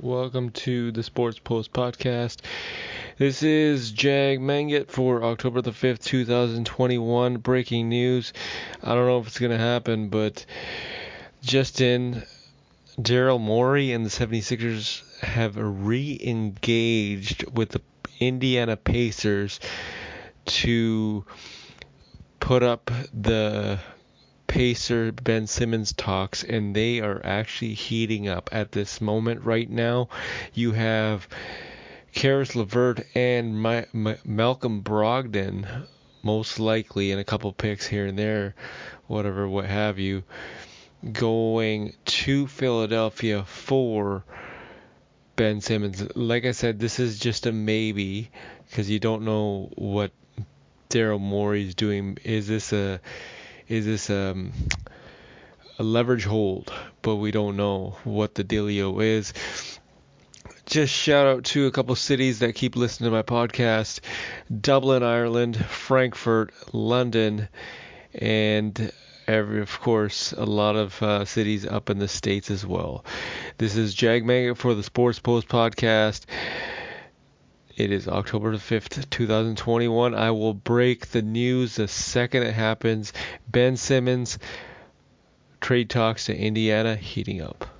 Welcome to the Sports Post podcast. This is Jag Manget for October the 5th, 2021. Breaking news. I don't know if it's going to happen, but just in, Daryl Morey and the 76ers have re engaged with the Indiana Pacers to put up the Pacer Ben Simmons talks, and they are actually heating up at this moment right now. You have Caris LeVert and My, My, Malcolm Brogdon, most likely, and a couple picks here and there, whatever, what have you, going to Philadelphia for Ben Simmons. Like I said, this is just a maybe because you don't know what Daryl Morey's doing. Is this a is this um, a leverage hold, but we don't know what the dealio is. Just shout out to a couple cities that keep listening to my podcast Dublin, Ireland, Frankfurt, London, and every, of course, a lot of uh, cities up in the States as well. This is Jag Maggot for the Sports Post podcast. It is October the 5th, 2021. I will break the news the second it happens. Ben Simmons, trade talks to Indiana heating up.